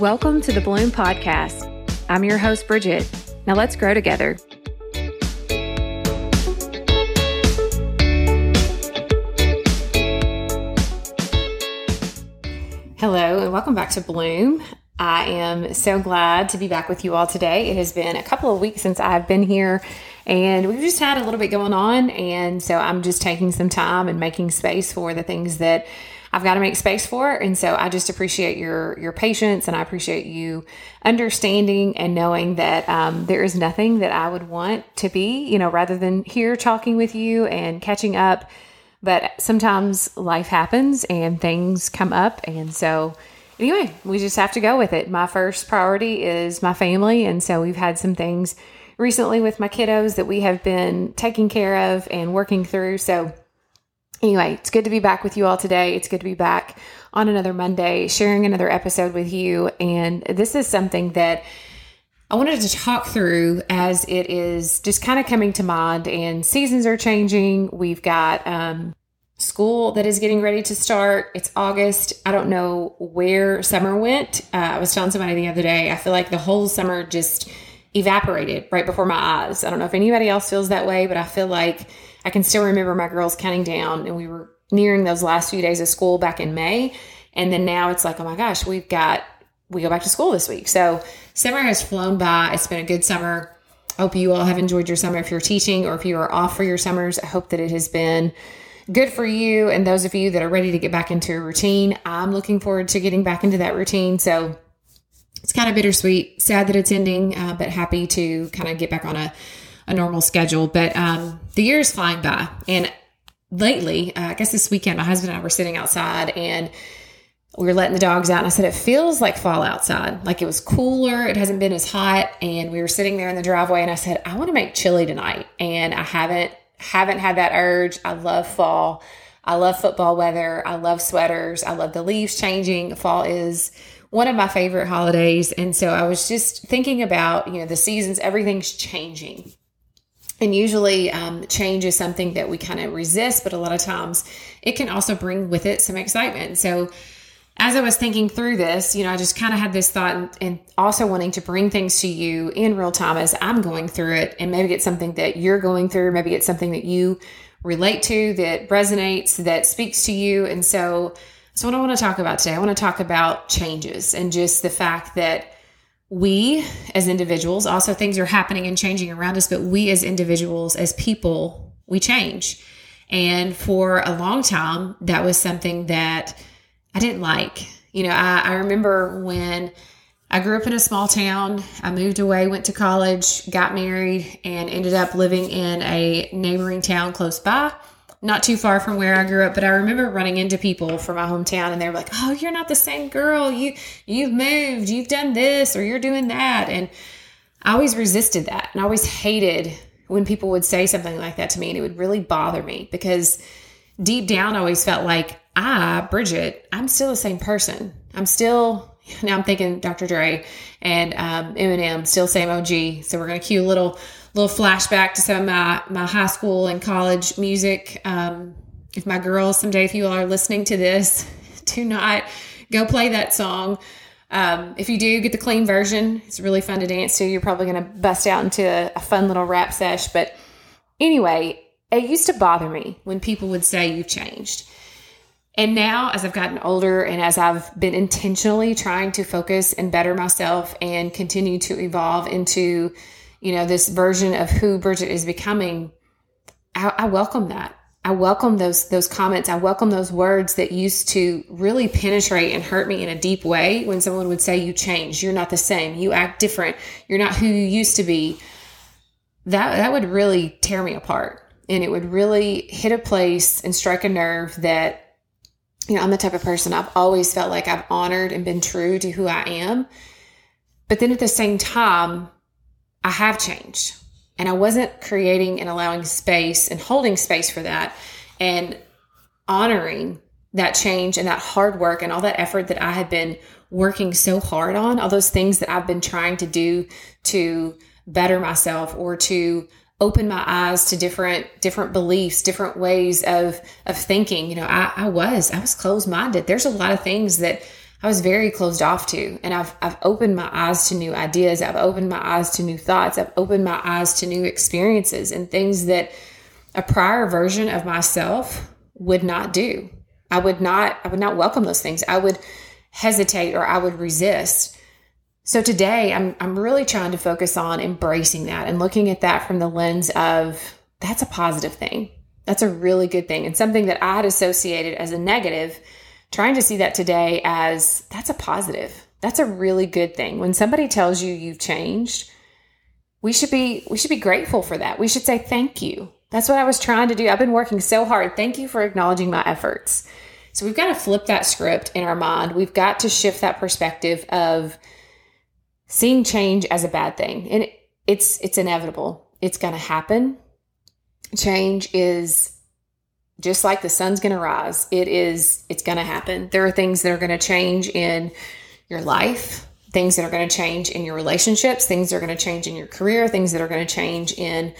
Welcome to the Bloom Podcast. I'm your host, Bridget. Now let's grow together. Hello, and welcome back to Bloom. I am so glad to be back with you all today. It has been a couple of weeks since I've been here, and we've just had a little bit going on. And so I'm just taking some time and making space for the things that I've got to make space for. And so I just appreciate your your patience and I appreciate you understanding and knowing that um, there is nothing that I would want to be, you know, rather than here talking with you and catching up. But sometimes life happens and things come up. And so anyway, we just have to go with it. My first priority is my family. And so we've had some things recently with my kiddos that we have been taking care of and working through. So Anyway, it's good to be back with you all today. It's good to be back on another Monday, sharing another episode with you. And this is something that I wanted to talk through as it is just kind of coming to mind, and seasons are changing. We've got um, school that is getting ready to start. It's August. I don't know where summer went. Uh, I was telling somebody the other day, I feel like the whole summer just evaporated right before my eyes. I don't know if anybody else feels that way, but I feel like I can still remember my girls counting down, and we were nearing those last few days of school back in May. And then now it's like, oh my gosh, we've got, we go back to school this week. So summer has flown by. It's been a good summer. I hope you all have enjoyed your summer if you're teaching or if you are off for your summers. I hope that it has been good for you and those of you that are ready to get back into a routine. I'm looking forward to getting back into that routine. So it's kind of bittersweet, sad that it's ending, uh, but happy to kind of get back on a a normal schedule. But um, the year is flying by. And lately, uh, I guess this weekend, my husband and I were sitting outside and we were letting the dogs out. And I said, it feels like fall outside. Like it was cooler. It hasn't been as hot. And we were sitting there in the driveway and I said, I want to make chili tonight. And I haven't, haven't had that urge. I love fall. I love football weather. I love sweaters. I love the leaves changing. Fall is one of my favorite holidays. And so I was just thinking about, you know, the seasons, everything's changing. And usually, um, change is something that we kind of resist, but a lot of times it can also bring with it some excitement. So, as I was thinking through this, you know, I just kind of had this thought and, and, also wanting to bring things to you in real time as I'm going through it and maybe get something that you're going through, maybe it's something that you relate to, that resonates, that speaks to you. And so, so what I want to talk about today, I want to talk about changes and just the fact that we as individuals, also things are happening and changing around us, but we as individuals, as people, we change. And for a long time, that was something that I didn't like. You know, I, I remember when I grew up in a small town. I moved away, went to college, got married, and ended up living in a neighboring town close by not too far from where I grew up, but I remember running into people from my hometown and they were like, "Oh, you're not the same girl. You you've moved. You've done this or you're doing that." And I always resisted that. And I always hated when people would say something like that to me and it would really bother me because deep down I always felt like I, Bridget, I'm still the same person. I'm still now I'm thinking Dr. Dre and um, Eminem, still same OG. So we're gonna cue a little little flashback to some of my my high school and college music. Um, if my girls someday, if you all are listening to this, do not go play that song. Um, if you do get the clean version, it's really fun to dance to. You're probably going to bust out into a, a fun little rap sesh. But anyway, it used to bother me when people would say you've changed. And now, as I've gotten older and as I've been intentionally trying to focus and better myself and continue to evolve into you know, this version of who Bridget is becoming, I, I welcome that. I welcome those those comments. I welcome those words that used to really penetrate and hurt me in a deep way when someone would say you changed, you're not the same, you act different, you're not who you used to be. That that would really tear me apart. And it would really hit a place and strike a nerve that you know, I'm the type of person I've always felt like I've honored and been true to who I am. But then at the same time, I have changed. And I wasn't creating and allowing space and holding space for that and honoring that change and that hard work and all that effort that I had been working so hard on, all those things that I've been trying to do to better myself or to open my eyes to different different beliefs different ways of of thinking. You know i, I was i was closed minded there's a lot of things that I was very closed off to. And I've, I've opened my eyes to new ideas. I've opened my eyes to new thoughts. I've opened my eyes to new experiences and things that a prior version of myself would not do. I would not, I would not welcome those things. I would hesitate or I would resist. So today I'm, I'm really trying to focus on embracing that and looking at that from the lens of that's a positive thing. That's a really good thing and something that I had associated as a negative trying to see that today as that's a positive. That's a really good thing. When somebody tells you you've changed, we should be we should be grateful for that. We should say thank you. That's what I was trying to do. I've been working so hard. Thank you for acknowledging my efforts. So we've got to flip that script in our mind. We've got to shift that perspective of seeing change as a bad thing. And it's it's inevitable. It's going to happen. Change is just like the sun's going to rise it is it's going to happen. There are things that are going to change in your life things that are going to change in your relationships things that are going to change in your career things that are going to change in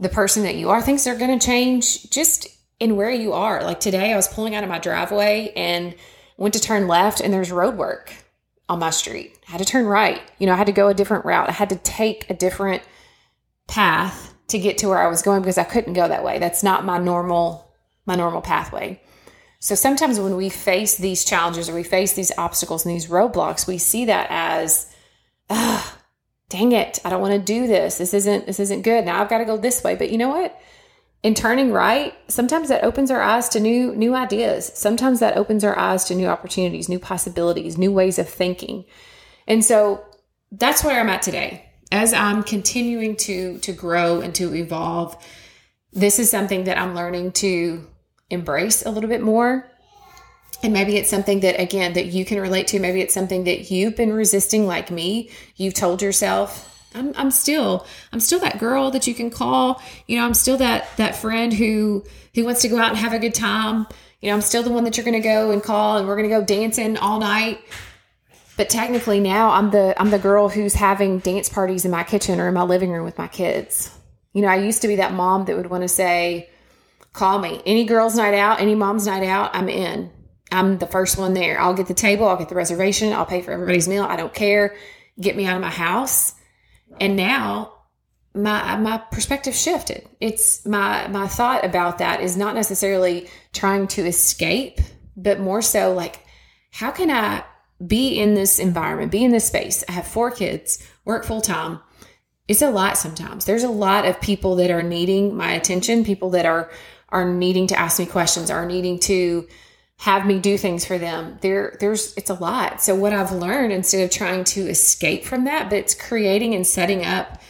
the person that you are things that are going to change just in where you are. Like today i was pulling out of my driveway and went to turn left and there's road work on my street. I had to turn right. You know i had to go a different route. I had to take a different path to get to where i was going because i couldn't go that way. That's not my normal my normal pathway. So sometimes when we face these challenges or we face these obstacles and these roadblocks, we see that as, ah, dang it, I don't want to do this. This isn't this isn't good. Now I've got to go this way. But you know what? In turning right, sometimes that opens our eyes to new new ideas. Sometimes that opens our eyes to new opportunities, new possibilities, new ways of thinking. And so that's where I'm at today. As I'm continuing to to grow and to evolve, this is something that I'm learning to embrace a little bit more. And maybe it's something that, again, that you can relate to. Maybe it's something that you've been resisting like me. You've told yourself, I'm, I'm still, I'm still that girl that you can call. You know, I'm still that, that friend who, who wants to go out and have a good time. You know, I'm still the one that you're going to go and call and we're going to go dancing all night. But technically now I'm the, I'm the girl who's having dance parties in my kitchen or in my living room with my kids. You know, I used to be that mom that would want to say, call me. Any girls' night out, any mom's night out, I'm in. I'm the first one there. I'll get the table, I'll get the reservation, I'll pay for everybody's meal. I don't care. Get me out of my house. And now my my perspective shifted. It's my my thought about that is not necessarily trying to escape, but more so like how can I be in this environment, be in this space? I have four kids, work full time. It's a lot sometimes. There's a lot of people that are needing my attention, people that are are needing to ask me questions, are needing to have me do things for them. There, there's it's a lot. So what I've learned instead of trying to escape from that, but it's creating and setting up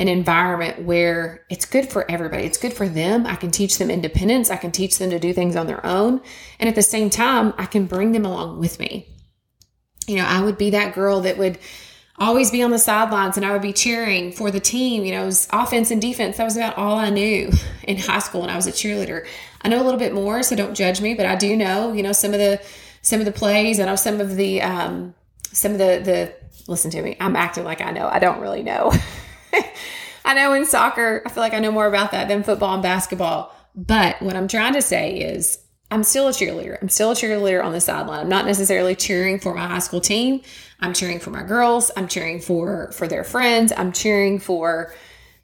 an environment where it's good for everybody. It's good for them. I can teach them independence. I can teach them to do things on their own. And at the same time, I can bring them along with me. You know, I would be that girl that would always be on the sidelines and I would be cheering for the team. You know, it was offense and defense. That was about all I knew in high school when I was a cheerleader. I know a little bit more, so don't judge me, but I do know, you know, some of the some of the plays. I know some of the um some of the the listen to me. I'm acting like I know. I don't really know. I know in soccer, I feel like I know more about that than football and basketball. But what I'm trying to say is I'm still a cheerleader. I'm still a cheerleader on the sideline. I'm not necessarily cheering for my high school team. I'm cheering for my girls. I'm cheering for for their friends. I'm cheering for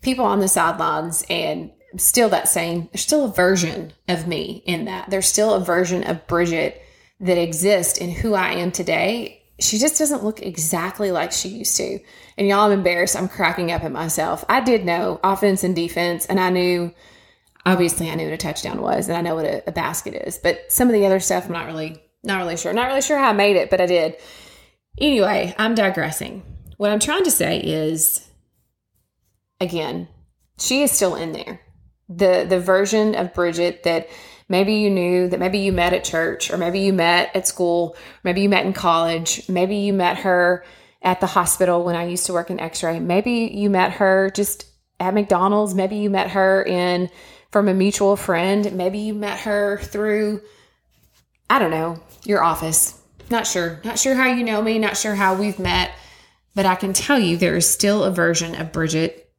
people on the sidelines and still that same there's still a version of me in that. There's still a version of Bridget that exists in who I am today. She just doesn't look exactly like she used to. And y'all, I'm embarrassed. I'm cracking up at myself. I did know offense and defense, and I knew obviously I knew what a touchdown was and I know what a, a, basket is, but some of the other stuff I'm not really not really sure. Not really sure how I made it, but I did. Anyway, I'm digressing. What I'm trying to say is again, she is still in there. The the version of Bridget that maybe you knew that maybe you met at church or maybe you met at school, maybe you met in college, maybe you met her at the hospital when I used to work in x-ray. Maybe you met her just at McDonald's, maybe you met her in from a mutual friend. Maybe you met her through, I don't know, your office. Not sure. Not sure how you know me, not sure how we've met, but I can tell you there is still a version of Bridget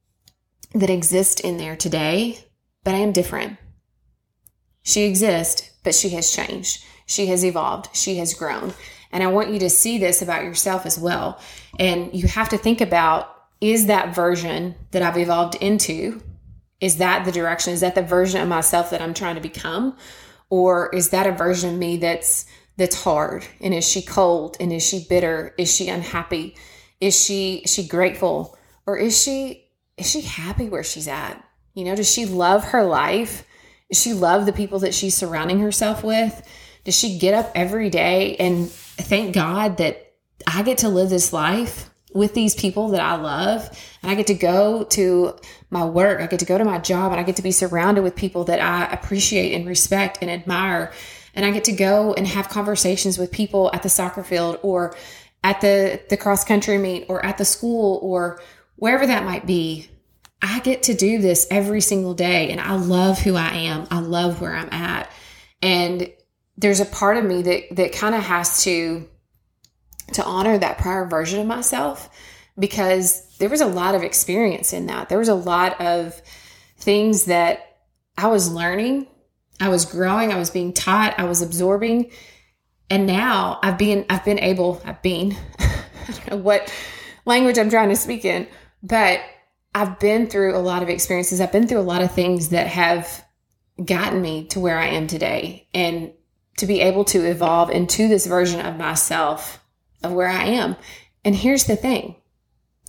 that exists in there today, but I am different. She exists, but she has changed. She has evolved. She has grown. And I want you to see this about yourself as well. And you have to think about is that version that I've evolved into, is that the direction? Is that the version of myself that I'm trying to become? Or is that a version of me that's that's hard? And is she cold? And is she bitter? Is she unhappy? Is she is she grateful? Or is she is she happy where she's at? You know, does she love her life? Does she love the people that she's surrounding herself with? Does she get up every day and thank God that I get to live this life with these people that I love and I get to go to my work, I get to go to my job and I get to be surrounded with people that I appreciate and respect and admire and I get to go and have conversations with people at the soccer field or at the the cross country meet or at the school or wherever that might be I get to do this every single day and I love who I am. I love where I'm at. And there's a part of me that that kind of has to to honor that prior version of myself because there was a lot of experience in that. There was a lot of things that I was learning, I was growing, I was being taught, I was absorbing. And now I've been I've been able, I've been I don't know what language I'm trying to speak in, but I've been through a lot of experiences. I've been through a lot of things that have gotten me to where I am today. And to be able to evolve into this version of myself of where I am. And here's the thing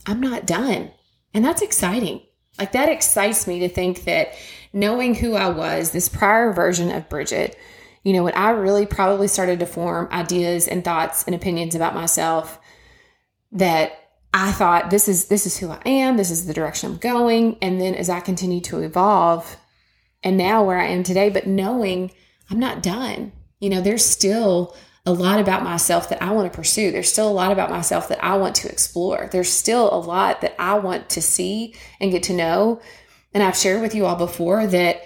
I'm not done. And that's exciting. Like that excites me to think that knowing who I was, this prior version of Bridget, you know, when I really probably started to form ideas and thoughts and opinions about myself that I thought this is this is who I am, this is the direction I'm going, and then as I continue to evolve and now where I am today, but knowing I'm not done. You know, there's still a lot about myself that I want to pursue. There's still a lot about myself that I want to explore. There's still a lot that I want to see and get to know. And I've shared with you all before that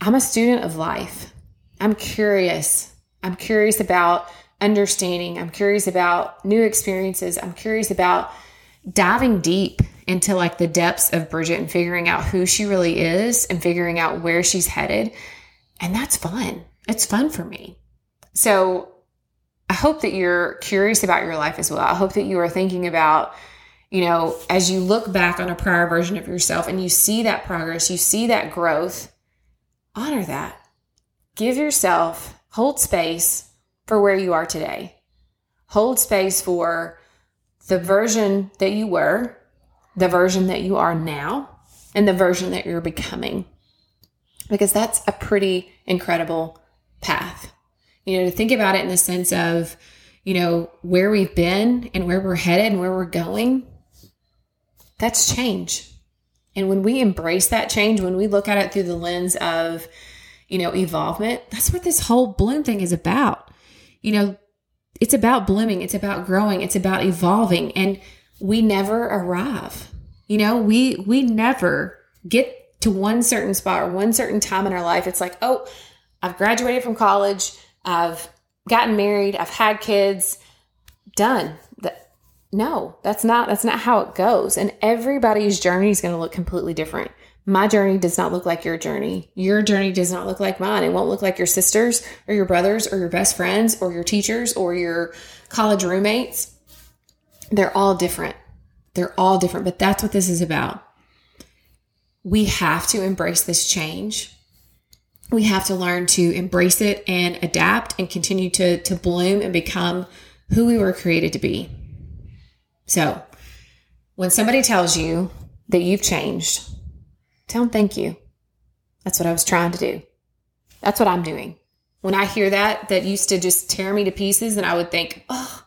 I'm a student of life. I'm curious. I'm curious about understanding. I'm curious about new experiences. I'm curious about diving deep into like the depths of Bridget and figuring out who she really is and figuring out where she's headed. And that's fun. It's fun for me. So I hope that you're curious about your life as well. I hope that you are thinking about, you know, as you look back on a prior version of yourself and you see that progress, you see that growth, honor that. Give yourself, hold space for where you are today. Hold space for the version that you were, the version that you are now, and the version that you're becoming. Because that's a pretty incredible path. You know, to think about it in the sense of, you know, where we've been and where we're headed and where we're going, that's change. And when we embrace that change, when we look at it through the lens of, you know, evolvement, that's what this whole bloom thing is about. You know, it's about blooming, it's about growing, it's about evolving and we never arrive. You know, we we never get to one certain spot or one certain time in our life. It's like, "Oh, I've graduated from college, I've gotten married, I've had kids, done." No, that's not that's not how it goes. And everybody's journey is going to look completely different my journey does not look like your journey. Your journey does not look like mine. It won't look like your sisters or your brothers or your best friends or your teachers or your college roommates. They're all different. They're all different, but that's what this is about. We have to embrace this change. We have to learn to embrace it and adapt and continue to, to bloom and become who we were created to be. So, when somebody tells you that you've changed, Tell them thank you. That's what I was trying to do. That's what I'm doing. When I hear that, that used to just tear me to pieces, and I would think, oh,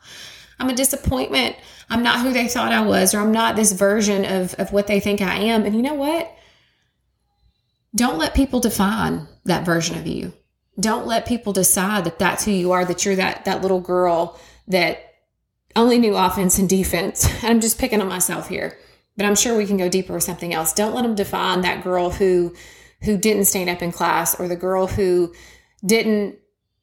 I'm a disappointment. I'm not who they thought I was, or I'm not this version of, of what they think I am. And you know what? Don't let people define that version of you. Don't let people decide that that's who you are, that you're that, that little girl that only knew offense and defense. I'm just picking on myself here but I'm sure we can go deeper with something else. Don't let them define that girl who who didn't stand up in class or the girl who didn't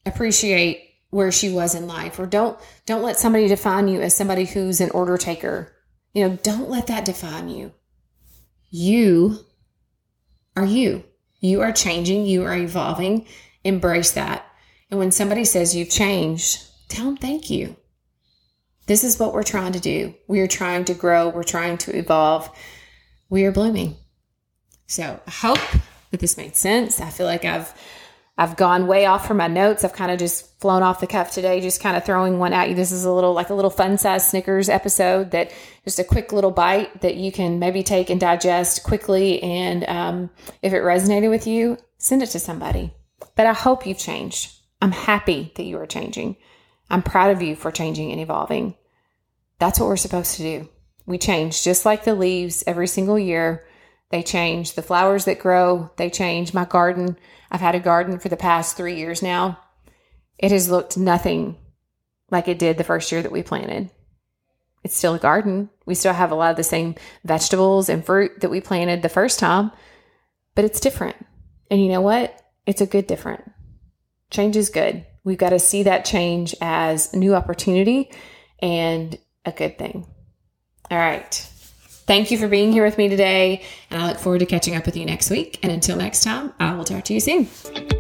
appreciate where she was in life or don't don't let somebody define you as somebody who's an order taker. You know, don't let that define you. You are you. You are changing, you are evolving. Embrace that. And when somebody says you've changed, tell them thank you. This is what we're trying to do. We are trying to grow, we're trying to evolve. We are blooming. So I hope that this made sense. I feel like I've I've gone way off from my notes. I've kind of just flown off the cuff today, just kind of throwing one at you. This is a little like a little fun size Snickers episode that just a quick little bite that you can maybe take and digest quickly. And um, if it resonated with you, send it to somebody. But I hope you've changed. I'm happy that you are changing. I'm proud of you for changing and evolving. That's what we're supposed to do. We change just like the leaves every single year. They change. The flowers that grow, they change. My garden, I've had a garden for the past three years now. It has looked nothing like it did the first year that we planted. It's still a garden. We still have a lot of the same vegetables and fruit that we planted the first time, but it's different. And you know what? It's a good different. Change is good. We've got to see that change as a new opportunity and a good thing. All right. Thank you for being here with me today, and I look forward to catching up with you next week. And until next time, I will talk to you soon.